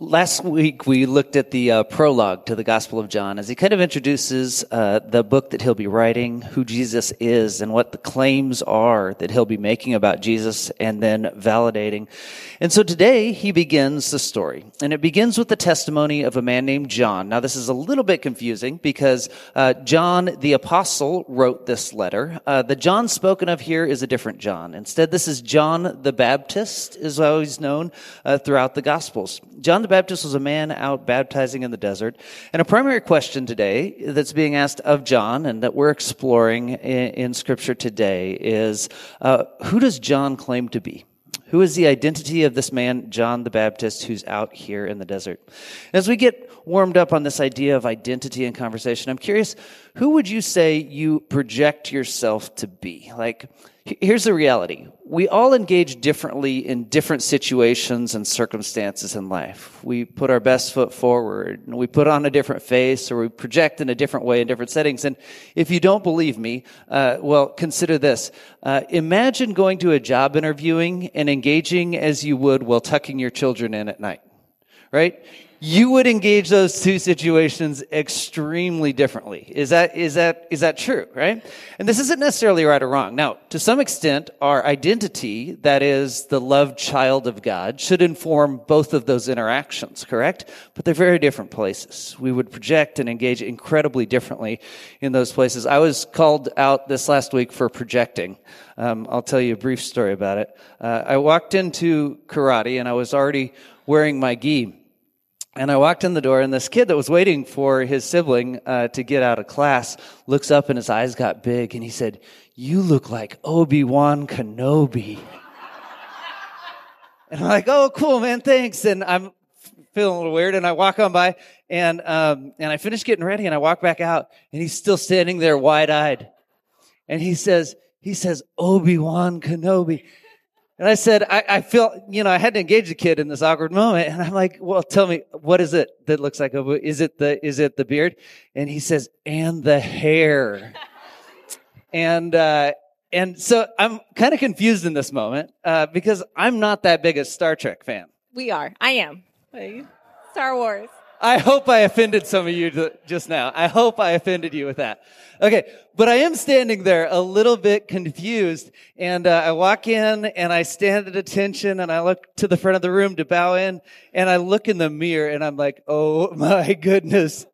Last week we looked at the uh, prologue to the Gospel of John as he kind of introduces uh, the book that he'll be writing, who Jesus is, and what the claims are that he'll be making about Jesus, and then validating. And so today he begins the story, and it begins with the testimony of a man named John. Now this is a little bit confusing because uh, John the apostle wrote this letter. Uh, the John spoken of here is a different John. Instead, this is John the Baptist, is how he's known uh, throughout the Gospels. John the Baptist was a man out baptizing in the desert. And a primary question today that's being asked of John and that we're exploring in, in Scripture today is uh, who does John claim to be? Who is the identity of this man, John the Baptist, who's out here in the desert? As we get warmed up on this idea of identity and conversation, I'm curious, who would you say you project yourself to be? Like, here's the reality. We all engage differently in different situations and circumstances in life. We put our best foot forward, and we put on a different face, or we project in a different way in different settings. And if you don't believe me, uh, well, consider this. Uh, imagine going to a job interviewing and engaging as you would while tucking your children in at night right? You would engage those two situations extremely differently. Is that, is that, is that true, right? And this isn't necessarily right or wrong. Now, to some extent, our identity, that is the loved child of God, should inform both of those interactions, correct? But they're very different places. We would project and engage incredibly differently in those places. I was called out this last week for projecting. Um, I'll tell you a brief story about it. Uh, I walked into karate and I was already wearing my gi and I walked in the door, and this kid that was waiting for his sibling uh, to get out of class looks up, and his eyes got big, and he said, "You look like Obi Wan Kenobi." and I'm like, "Oh, cool, man, thanks." And I'm feeling a little weird, and I walk on by, and um, and I finish getting ready, and I walk back out, and he's still standing there, wide eyed, and he says, "He says Obi Wan Kenobi." And I said, I, I, feel, you know, I had to engage the kid in this awkward moment. And I'm like, well, tell me, what is it that looks like a, is it the, is it the beard? And he says, and the hair. and, uh, and so I'm kind of confused in this moment, uh, because I'm not that big a Star Trek fan. We are. I am. Star Wars. I hope I offended some of you just now. I hope I offended you with that. Okay. But I am standing there a little bit confused and uh, I walk in and I stand at attention and I look to the front of the room to bow in and I look in the mirror and I'm like, oh my goodness.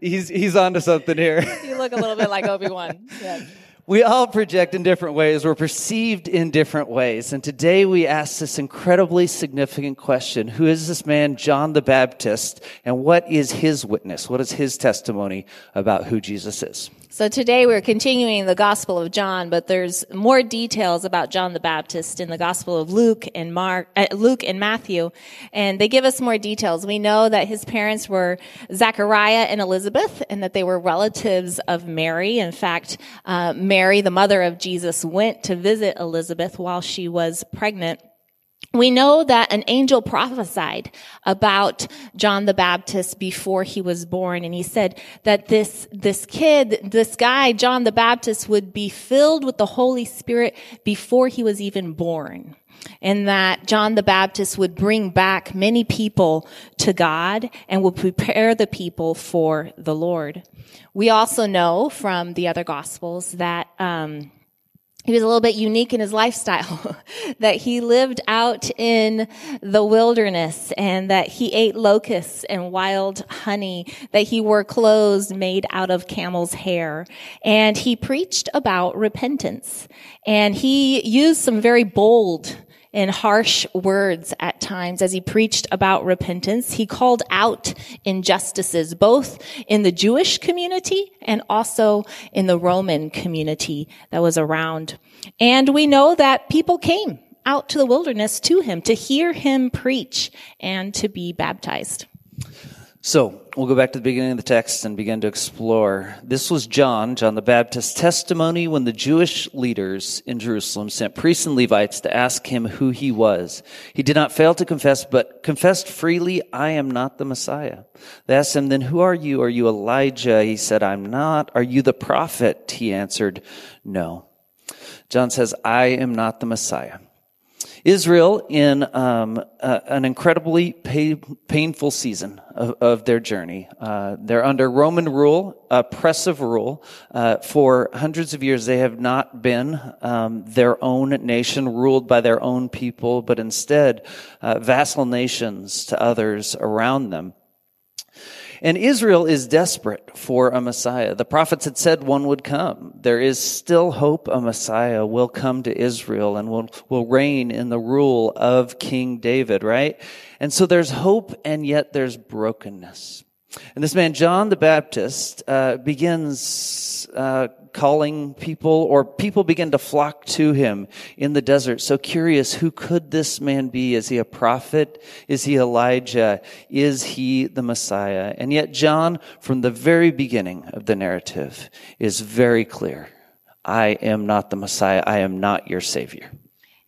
He's, he's onto something here. You look a little bit like Obi-Wan. Yeah. We all project in different ways. We're perceived in different ways. And today we ask this incredibly significant question. Who is this man, John the Baptist? And what is his witness? What is his testimony about who Jesus is? So today we're continuing the Gospel of John, but there's more details about John the Baptist in the Gospel of Luke and Mark, uh, Luke and Matthew, and they give us more details. We know that his parents were Zachariah and Elizabeth, and that they were relatives of Mary. In fact, uh, Mary, the mother of Jesus, went to visit Elizabeth while she was pregnant we know that an angel prophesied about John the Baptist before he was born. And he said that this, this kid, this guy, John the Baptist would be filled with the Holy Spirit before he was even born. And that John the Baptist would bring back many people to God and would prepare the people for the Lord. We also know from the other gospels that, um, he was a little bit unique in his lifestyle, that he lived out in the wilderness and that he ate locusts and wild honey, that he wore clothes made out of camel's hair. And he preached about repentance. And he used some very bold in harsh words at times as he preached about repentance. He called out injustices, both in the Jewish community and also in the Roman community that was around. And we know that people came out to the wilderness to him to hear him preach and to be baptized. So we'll go back to the beginning of the text and begin to explore. This was John, John the Baptist's testimony when the Jewish leaders in Jerusalem sent priests and Levites to ask him who he was. He did not fail to confess, but confessed freely, I am not the Messiah. They asked him, then who are you? Are you Elijah? He said, I'm not. Are you the prophet? He answered, no. John says, I am not the Messiah. Israel in um, uh, an incredibly pay, painful season of, of their journey. Uh, they're under Roman rule, oppressive rule. Uh, for hundreds of years, they have not been um, their own nation ruled by their own people, but instead uh, vassal nations to others around them. And Israel is desperate for a Messiah. The prophets had said one would come. There is still hope a Messiah will come to Israel and will, will reign in the rule of King David, right? And so there's hope and yet there's brokenness. And this man, John the Baptist, uh, begins uh, calling people, or people begin to flock to him in the desert. So curious, who could this man be? Is he a prophet? Is he Elijah? Is he the Messiah? And yet, John, from the very beginning of the narrative, is very clear. I am not the Messiah. I am not your Savior.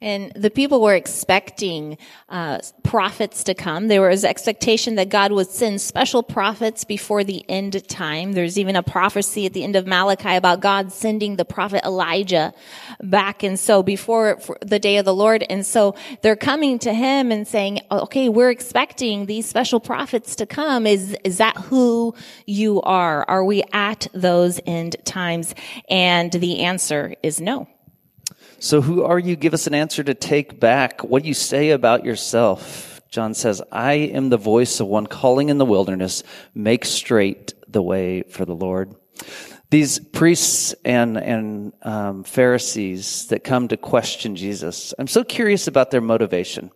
And the people were expecting uh, prophets to come. There was expectation that God would send special prophets before the end time. There's even a prophecy at the end of Malachi about God sending the prophet Elijah back, and so before the day of the Lord. And so they're coming to him and saying, "Okay, we're expecting these special prophets to come. Is is that who you are? Are we at those end times?" And the answer is no. So who are you? Give us an answer to take back. What you say about yourself? John says, I am the voice of one calling in the wilderness, make straight the way for the Lord. These priests and, and um, Pharisees that come to question Jesus, I'm so curious about their motivation.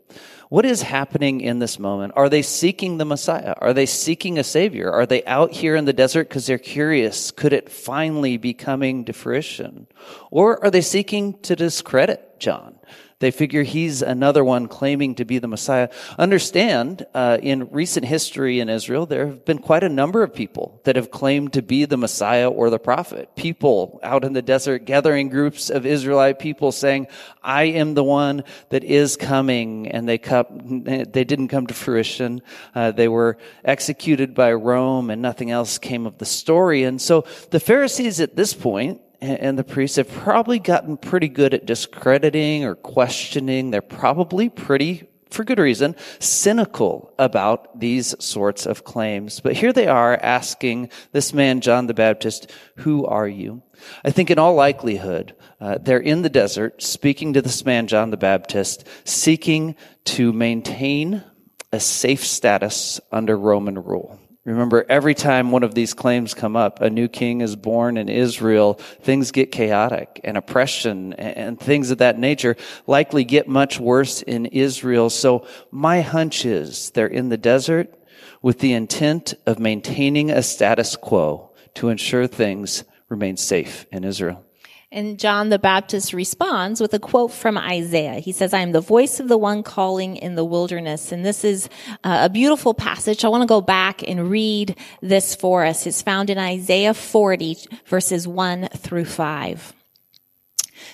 What is happening in this moment? Are they seeking the Messiah? Are they seeking a Savior? Are they out here in the desert because they're curious? Could it finally be coming to fruition? Or are they seeking to discredit John? They figure he's another one claiming to be the Messiah. Understand, uh, in recent history in Israel, there have been quite a number of people that have claimed to be the Messiah or the prophet. People out in the desert gathering groups of Israelite people saying, I am the one that is coming. And they, they didn't come to fruition. Uh, they were executed by Rome and nothing else came of the story. And so the Pharisees at this point and the priests have probably gotten pretty good at discrediting or questioning. They're probably pretty, for good reason, cynical about these sorts of claims. But here they are asking this man, John the Baptist, who are you? I think in all likelihood, uh, they're in the desert speaking to this man, John the Baptist, seeking to maintain a safe status under Roman rule. Remember, every time one of these claims come up, a new king is born in Israel, things get chaotic and oppression and things of that nature likely get much worse in Israel. So my hunch is they're in the desert with the intent of maintaining a status quo to ensure things remain safe in Israel. And John the Baptist responds with a quote from Isaiah. He says, I am the voice of the one calling in the wilderness. And this is uh, a beautiful passage. I want to go back and read this for us. It's found in Isaiah 40 verses 1 through 5.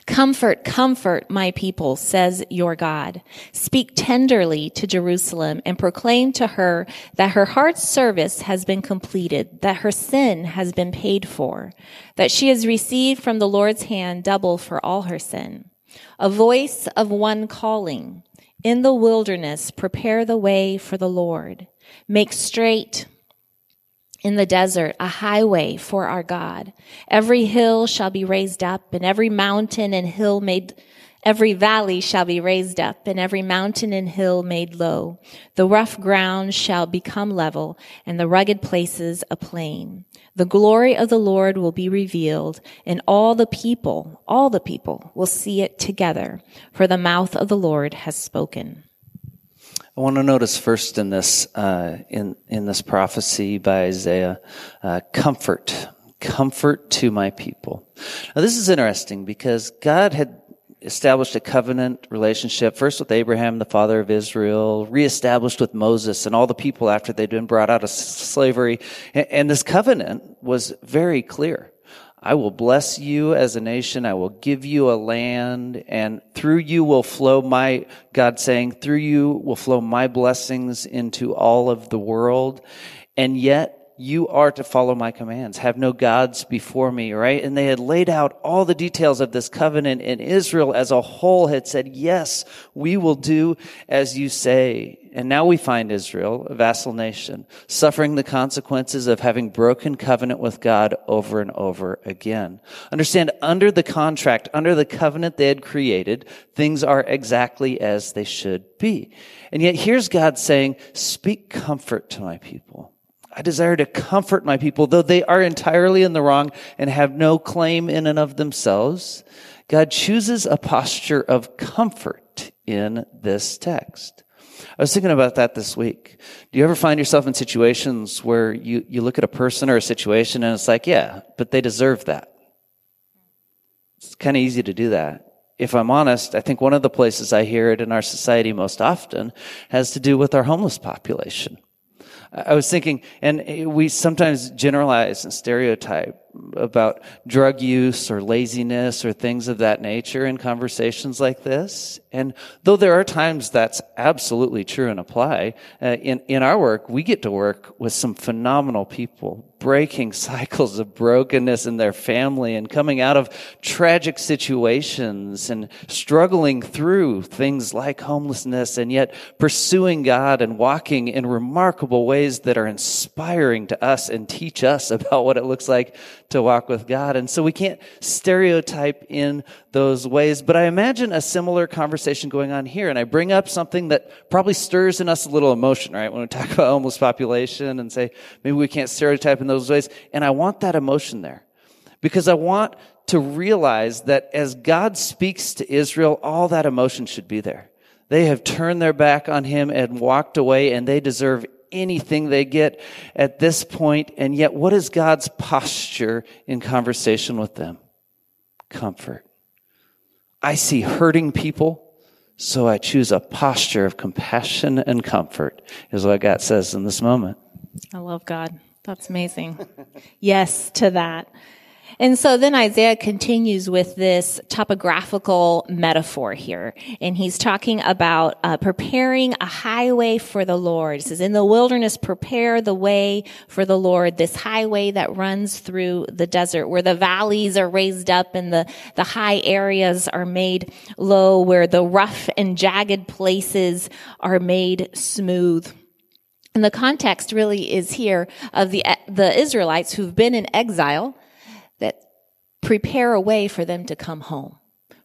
Comfort, comfort my people, says your God. Speak tenderly to Jerusalem and proclaim to her that her heart's service has been completed, that her sin has been paid for, that she has received from the Lord's hand double for all her sin. A voice of one calling, in the wilderness, prepare the way for the Lord. Make straight in the desert a highway for our God. Every hill shall be raised up and every mountain and hill made Every valley shall be raised up and every mountain and hill made low. The rough ground shall become level and the rugged places a plain. The glory of the Lord will be revealed and all the people, all the people will see it together for the mouth of the Lord has spoken. I want to notice first in this uh, in in this prophecy by Isaiah, uh, comfort, comfort to my people. Now this is interesting because God had established a covenant relationship first with Abraham, the father of Israel, reestablished with Moses and all the people after they'd been brought out of slavery, and, and this covenant was very clear. I will bless you as a nation. I will give you a land and through you will flow my, God saying, through you will flow my blessings into all of the world. And yet you are to follow my commands. Have no gods before me, right? And they had laid out all the details of this covenant and Israel as a whole had said, yes, we will do as you say. And now we find Israel, a vassal nation, suffering the consequences of having broken covenant with God over and over again. Understand, under the contract, under the covenant they had created, things are exactly as they should be. And yet here's God saying, speak comfort to my people. I desire to comfort my people, though they are entirely in the wrong and have no claim in and of themselves. God chooses a posture of comfort in this text. I was thinking about that this week. Do you ever find yourself in situations where you, you look at a person or a situation and it's like, yeah, but they deserve that? It's kind of easy to do that. If I'm honest, I think one of the places I hear it in our society most often has to do with our homeless population. I was thinking, and we sometimes generalize and stereotype about drug use or laziness or things of that nature in conversations like this. And though there are times that's absolutely true and apply, uh, in, in our work, we get to work with some phenomenal people breaking cycles of brokenness in their family and coming out of tragic situations and struggling through things like homelessness and yet pursuing God and walking in remarkable ways that are inspiring to us and teach us about what it looks like to walk with God. And so we can't stereotype in those ways, but I imagine a similar conversation going on here. And I bring up something that probably stirs in us a little emotion, right? When we talk about homeless population and say, maybe we can't stereotype in those ways. And I want that emotion there because I want to realize that as God speaks to Israel, all that emotion should be there. They have turned their back on him and walked away and they deserve anything they get at this point. And yet what is God's posture in conversation with them? Comfort. I see hurting people. So I choose a posture of compassion and comfort is what God says in this moment. I love God. That's amazing. yes to that. And so then Isaiah continues with this topographical metaphor here. And he's talking about uh, preparing a highway for the Lord. He says, in the wilderness, prepare the way for the Lord, this highway that runs through the desert where the valleys are raised up and the, the high areas are made low, where the rough and jagged places are made smooth. And the context really is here of the, the Israelites who've been in exile that prepare a way for them to come home.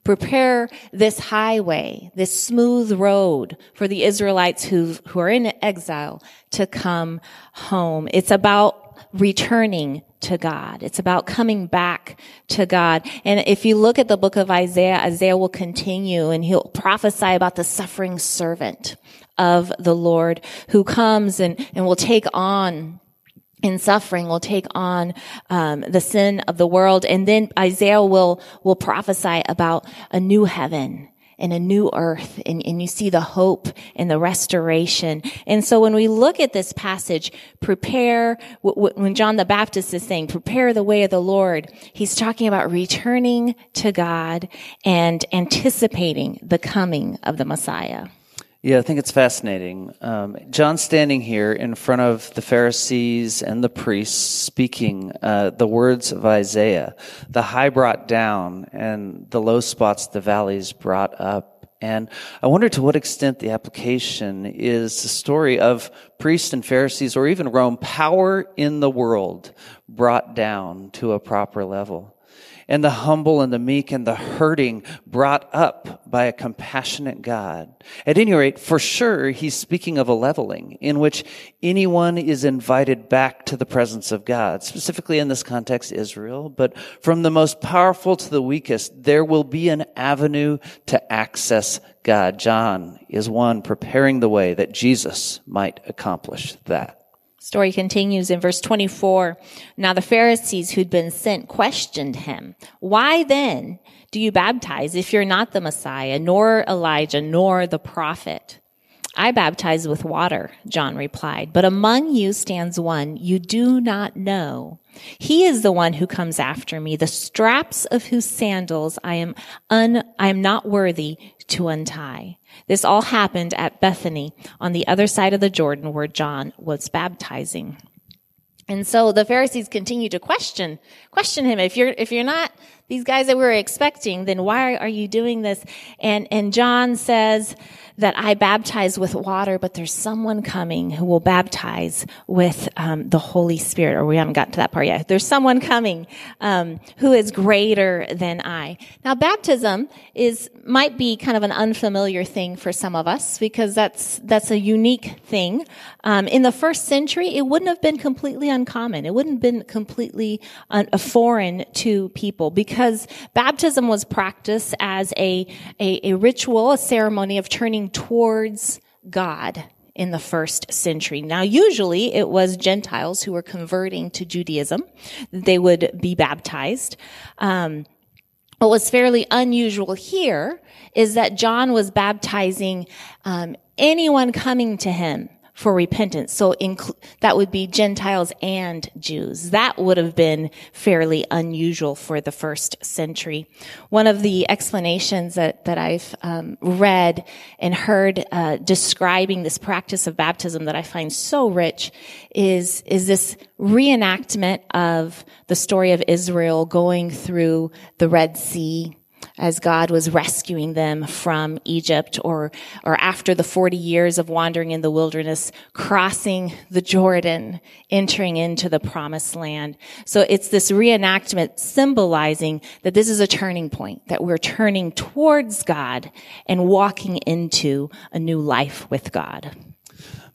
Prepare this highway, this smooth road for the Israelites who, who are in exile to come home. It's about returning to God. It's about coming back to God. And if you look at the book of Isaiah, Isaiah will continue and he'll prophesy about the suffering servant of the Lord who comes and, and will take on in suffering will take on um, the sin of the world and then isaiah will will prophesy about a new heaven and a new earth and, and you see the hope and the restoration. And so when we look at this passage prepare when john the baptist is saying prepare the way of the lord he's talking about returning to god and anticipating the coming of the messiah yeah, I think it's fascinating. Um, John standing here in front of the Pharisees and the priests speaking uh, the words of Isaiah, the high brought down and the low spots, the valleys brought up. And I wonder to what extent the application is the story of priests and Pharisees or even Rome, power in the world brought down to a proper level and the humble and the meek and the hurting brought up by a compassionate God. At any rate, for sure, he's speaking of a leveling in which anyone is invited back to the presence of God, specifically in this context, Israel, but from the most powerful to the weakest, there will be an avenue to access God. John is one preparing the way that Jesus might accomplish that. Story continues in verse 24. Now the Pharisees who'd been sent questioned him. Why then do you baptize if you're not the Messiah, nor Elijah, nor the prophet? I baptize with water, John replied, but among you stands one you do not know. He is the one who comes after me, the straps of whose sandals I am un, I am not worthy to untie. This all happened at Bethany on the other side of the Jordan where John was baptizing. And so the Pharisees continue to question, question him. If you're, if you're not these guys that we were expecting, then why are you doing this? And, and John says that I baptize with water, but there's someone coming who will baptize with um, the Holy Spirit. Or we haven't gotten to that part yet. There's someone coming um, who is greater than I. Now, baptism is might be kind of an unfamiliar thing for some of us because that's that's a unique thing. Um, in the first century, it wouldn't have been completely uncommon. It wouldn't have been completely un- foreign to people because because baptism was practiced as a, a, a ritual, a ceremony of turning towards God in the first century. Now, usually it was Gentiles who were converting to Judaism. They would be baptized. Um, what was fairly unusual here is that John was baptizing um, anyone coming to him for repentance. So inc- that would be Gentiles and Jews. That would have been fairly unusual for the first century. One of the explanations that, that I've um, read and heard uh, describing this practice of baptism that I find so rich is, is this reenactment of the story of Israel going through the Red Sea as God was rescuing them from Egypt or, or after the 40 years of wandering in the wilderness, crossing the Jordan, entering into the promised land. So it's this reenactment symbolizing that this is a turning point, that we're turning towards God and walking into a new life with God.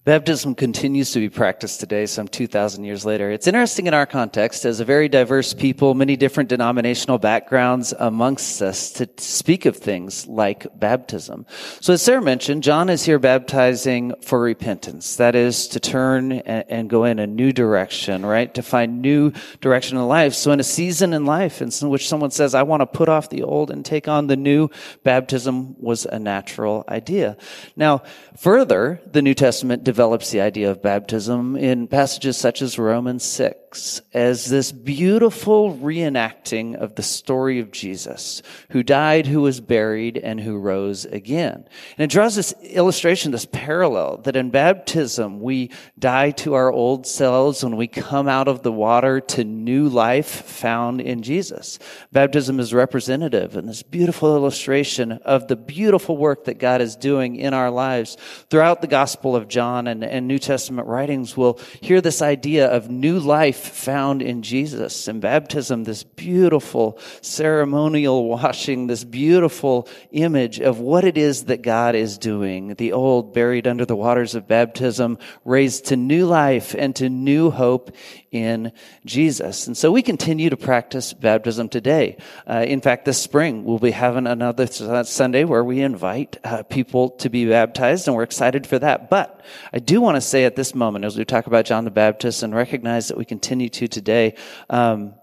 Baptism continues to be practiced today, some 2,000 years later. It's interesting in our context, as a very diverse people, many different denominational backgrounds amongst us, to speak of things like baptism. So as Sarah mentioned, John is here baptizing for repentance. That is to turn and go in a new direction, right? To find new direction in life. So in a season in life in which someone says, I want to put off the old and take on the new, baptism was a natural idea. Now, further, the New Testament develops the idea of baptism in passages such as Romans 6 as this beautiful reenacting of the story of Jesus, who died, who was buried, and who rose again. And it draws this illustration, this parallel, that in baptism we die to our old selves when we come out of the water to new life found in Jesus. Baptism is representative and this beautiful illustration of the beautiful work that God is doing in our lives. Throughout the Gospel of John, John and, and New Testament writings We'll hear this idea of new life found in Jesus and baptism, this beautiful ceremonial washing, this beautiful image of what it is that God is doing. The old buried under the waters of baptism, raised to new life and to new hope in Jesus. And so we continue to practice baptism today. Uh, in fact, this spring we'll be having another Sunday where we invite uh, people to be baptized, and we're excited for that. But I do want to say at this moment, as we talk about John the Baptist and recognize that we continue to today, um,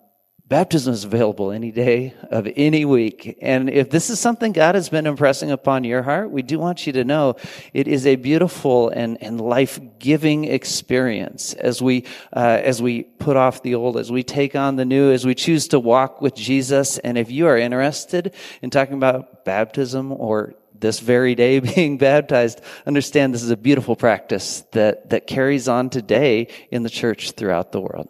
Baptism is available any day of any week. And if this is something God has been impressing upon your heart, we do want you to know it is a beautiful and, and life-giving experience as we, uh, as we put off the old, as we take on the new, as we choose to walk with Jesus. And if you are interested in talking about baptism or this very day being baptized, understand this is a beautiful practice that, that carries on today in the church throughout the world.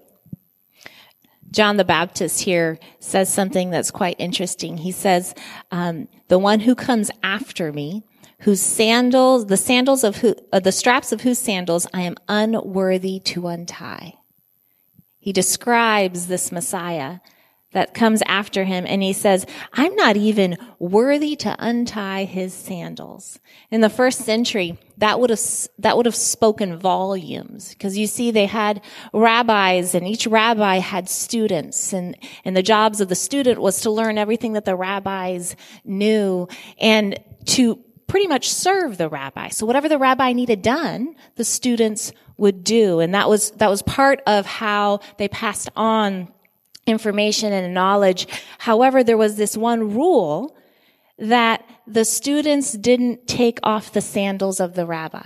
John the Baptist here says something that's quite interesting. He says, um, "The one who comes after me, whose sandals, the sandals of who, uh, the straps of whose sandals I am unworthy to untie." He describes this Messiah that comes after him and he says, I'm not even worthy to untie his sandals. In the first century, that would have, that would have spoken volumes because you see they had rabbis and each rabbi had students and, and the jobs of the student was to learn everything that the rabbis knew and to pretty much serve the rabbi. So whatever the rabbi needed done, the students would do. And that was, that was part of how they passed on information and knowledge. However, there was this one rule that the students didn't take off the sandals of the rabbi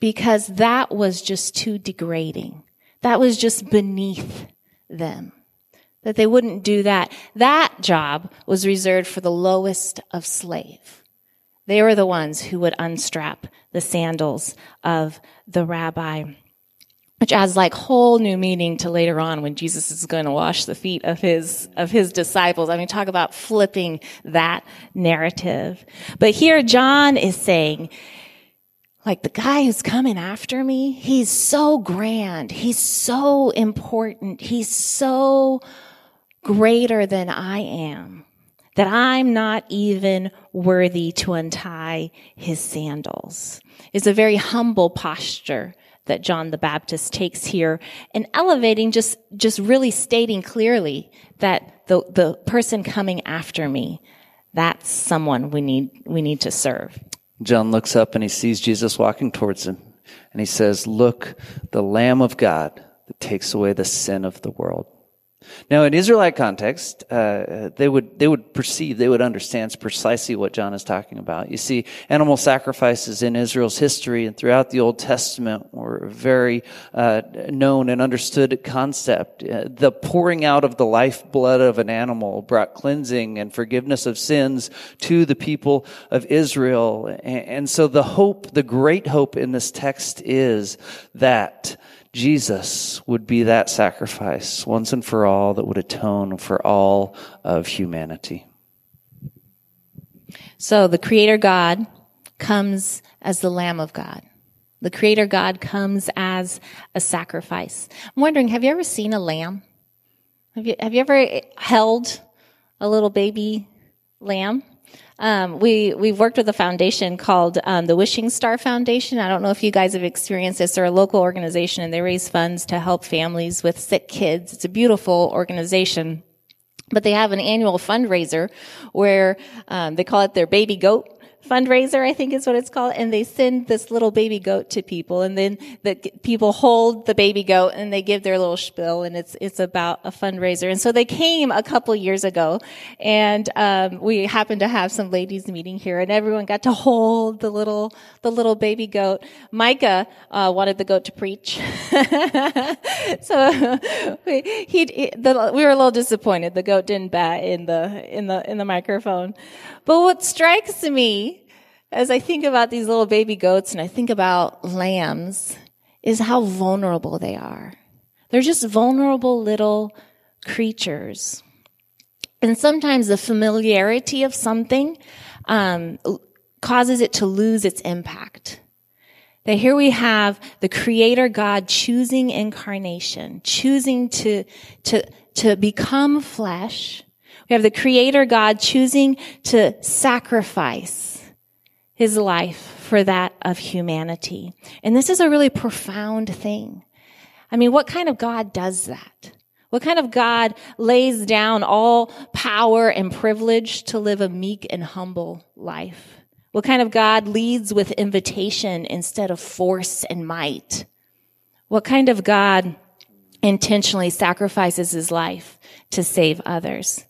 because that was just too degrading. That was just beneath them. That they wouldn't do that. That job was reserved for the lowest of slave. They were the ones who would unstrap the sandals of the rabbi. Which adds like whole new meaning to later on when Jesus is going to wash the feet of his, of his disciples. I mean, talk about flipping that narrative. But here John is saying, like the guy who's coming after me, he's so grand. He's so important. He's so greater than I am that I'm not even worthy to untie his sandals. It's a very humble posture that John the Baptist takes here and elevating just, just really stating clearly that the, the person coming after me, that's someone we need, we need to serve. John looks up and he sees Jesus walking towards him and he says, look, the Lamb of God that takes away the sin of the world. Now, in Israelite context, uh, they would they would perceive, they would understand precisely what John is talking about. You see, animal sacrifices in Israel's history and throughout the Old Testament were a very uh, known and understood concept. Uh, the pouring out of the lifeblood of an animal brought cleansing and forgiveness of sins to the people of Israel, and, and so the hope, the great hope in this text is that Jesus would be that sacrifice once and for all that would atone for all of humanity. So the Creator God comes as the Lamb of God. The Creator God comes as a sacrifice. I'm wondering, have you ever seen a lamb? Have you, have you ever held a little baby lamb? Um, we we've worked with a foundation called um, the Wishing Star Foundation. I don't know if you guys have experienced this. They're a local organization, and they raise funds to help families with sick kids. It's a beautiful organization. But they have an annual fundraiser where um, they call it their baby goat fundraiser, I think is what it's called. And they send this little baby goat to people and then the people hold the baby goat and they give their little spiel and it's, it's about a fundraiser. And so they came a couple years ago and, um, we happened to have some ladies meeting here and everyone got to hold the little, the little baby goat. Micah, uh, wanted the goat to preach. so he, he, the, we were a little disappointed. The goat didn't bat in the, in the, in the microphone. But what strikes me as I think about these little baby goats and I think about lambs is how vulnerable they are. They're just vulnerable little creatures. And sometimes the familiarity of something um, causes it to lose its impact. That here we have the creator God choosing incarnation, choosing to, to, to become flesh. We have the creator God choosing to sacrifice his life for that of humanity. And this is a really profound thing. I mean, what kind of God does that? What kind of God lays down all power and privilege to live a meek and humble life? What kind of God leads with invitation instead of force and might? What kind of God intentionally sacrifices his life to save others?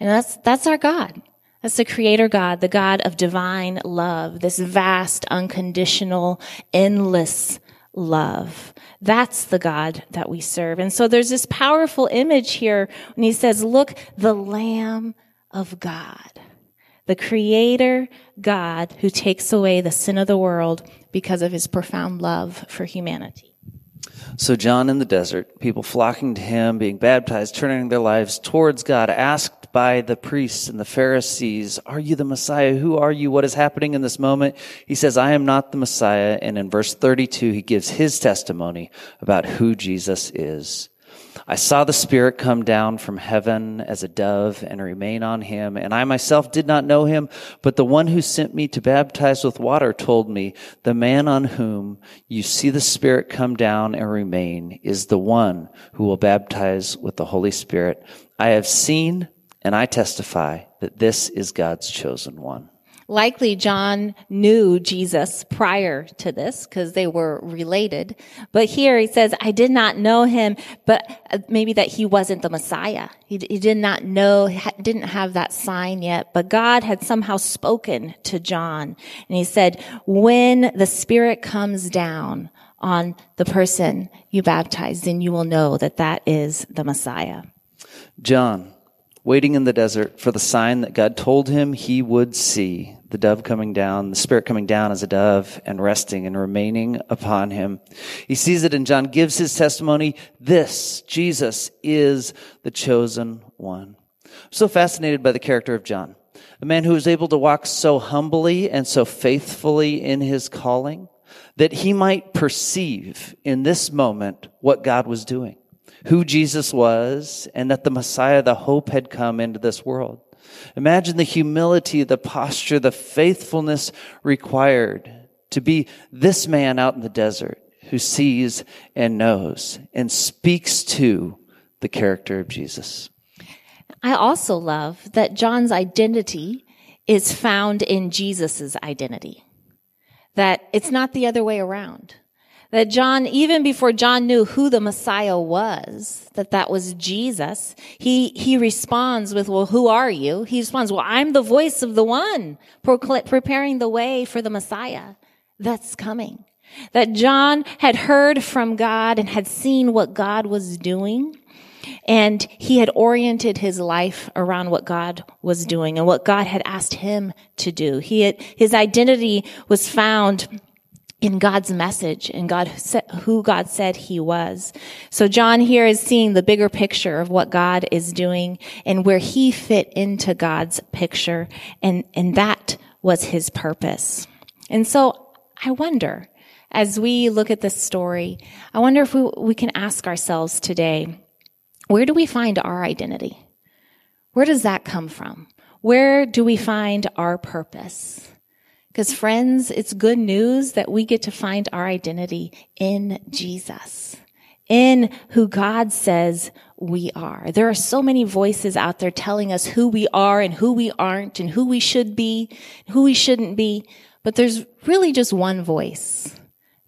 And that's, that's our God. That's the creator God, the God of divine love, this vast, unconditional, endless love. That's the God that we serve. And so there's this powerful image here when he says, look, the Lamb of God, the creator God who takes away the sin of the world because of his profound love for humanity. So John in the desert, people flocking to him, being baptized, turning their lives towards God, asked by the priests and the Pharisees, Are you the Messiah? Who are you? What is happening in this moment? He says, I am not the Messiah. And in verse 32, he gives his testimony about who Jesus is. I saw the Spirit come down from heaven as a dove and remain on him, and I myself did not know him, but the one who sent me to baptize with water told me, the man on whom you see the Spirit come down and remain is the one who will baptize with the Holy Spirit. I have seen and I testify that this is God's chosen one. Likely John knew Jesus prior to this because they were related. But here he says, I did not know him, but uh, maybe that he wasn't the Messiah. He, he did not know, didn't have that sign yet, but God had somehow spoken to John. And he said, when the Spirit comes down on the person you baptize, then you will know that that is the Messiah. John waiting in the desert for the sign that God told him he would see. the dove coming down, the Spirit coming down as a dove and resting and remaining upon him. He sees it and John gives his testimony. This, Jesus, is the chosen one. I'm so fascinated by the character of John, a man who was able to walk so humbly and so faithfully in his calling that he might perceive in this moment what God was doing, who Jesus was, and that the Messiah, the hope had come into this world. Imagine the humility, the posture, the faithfulness required to be this man out in the desert who sees and knows and speaks to the character of Jesus. I also love that John's identity is found in Jesus' identity. That it's not the other way around that John, even before John knew who the Messiah was, that that was Jesus, he, he responds with, well, who are you? He responds, well, I'm the voice of the one preparing the way for the Messiah that's coming. That John had heard from God and had seen what God was doing. And he had oriented his life around what God was doing and what God had asked him to do. He had, his identity was found in God's message and God who God said he was. So John here is seeing the bigger picture of what God is doing and where he fit into God's picture and and that was his purpose. And so I wonder as we look at this story, I wonder if we, we can ask ourselves today, where do we find our identity? Where does that come from? Where do we find our purpose? Because friends, it's good news that we get to find our identity in Jesus, in who God says we are. There are so many voices out there telling us who we are and who we aren't and who we should be, who we shouldn't be. But there's really just one voice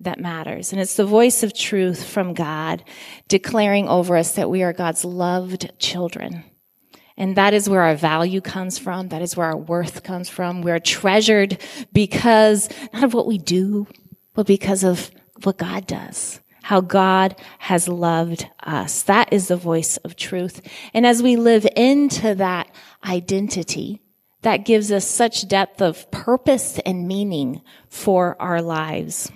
that matters. And it's the voice of truth from God declaring over us that we are God's loved children and that is where our value comes from. That is where our worth comes from. We're treasured because not of what we do, but because of what God does. How God has loved us. That is the voice of truth. And as we live into that identity, that gives us such depth of purpose and meaning for our lives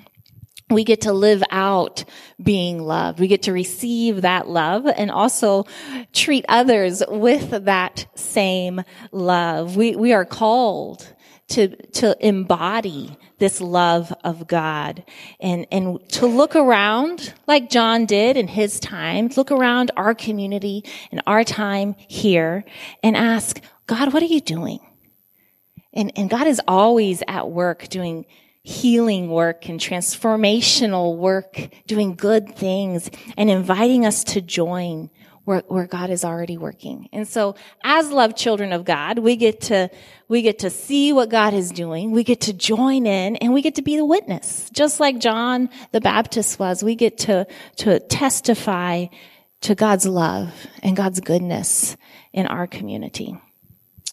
we get to live out being loved. We get to receive that love and also treat others with that same love. We, we are called to, to embody this love of God and, and to look around like John did in his time, look around our community and our time here and ask, God, what are you doing? And, and God is always at work doing healing work and transformational work, doing good things and inviting us to join where, where God is already working. And so as loved children of God, we get to, we get to see what God is doing. We get to join in and we get to be the witness. Just like John the Baptist was, we get to, to testify to God's love and God's goodness in our community.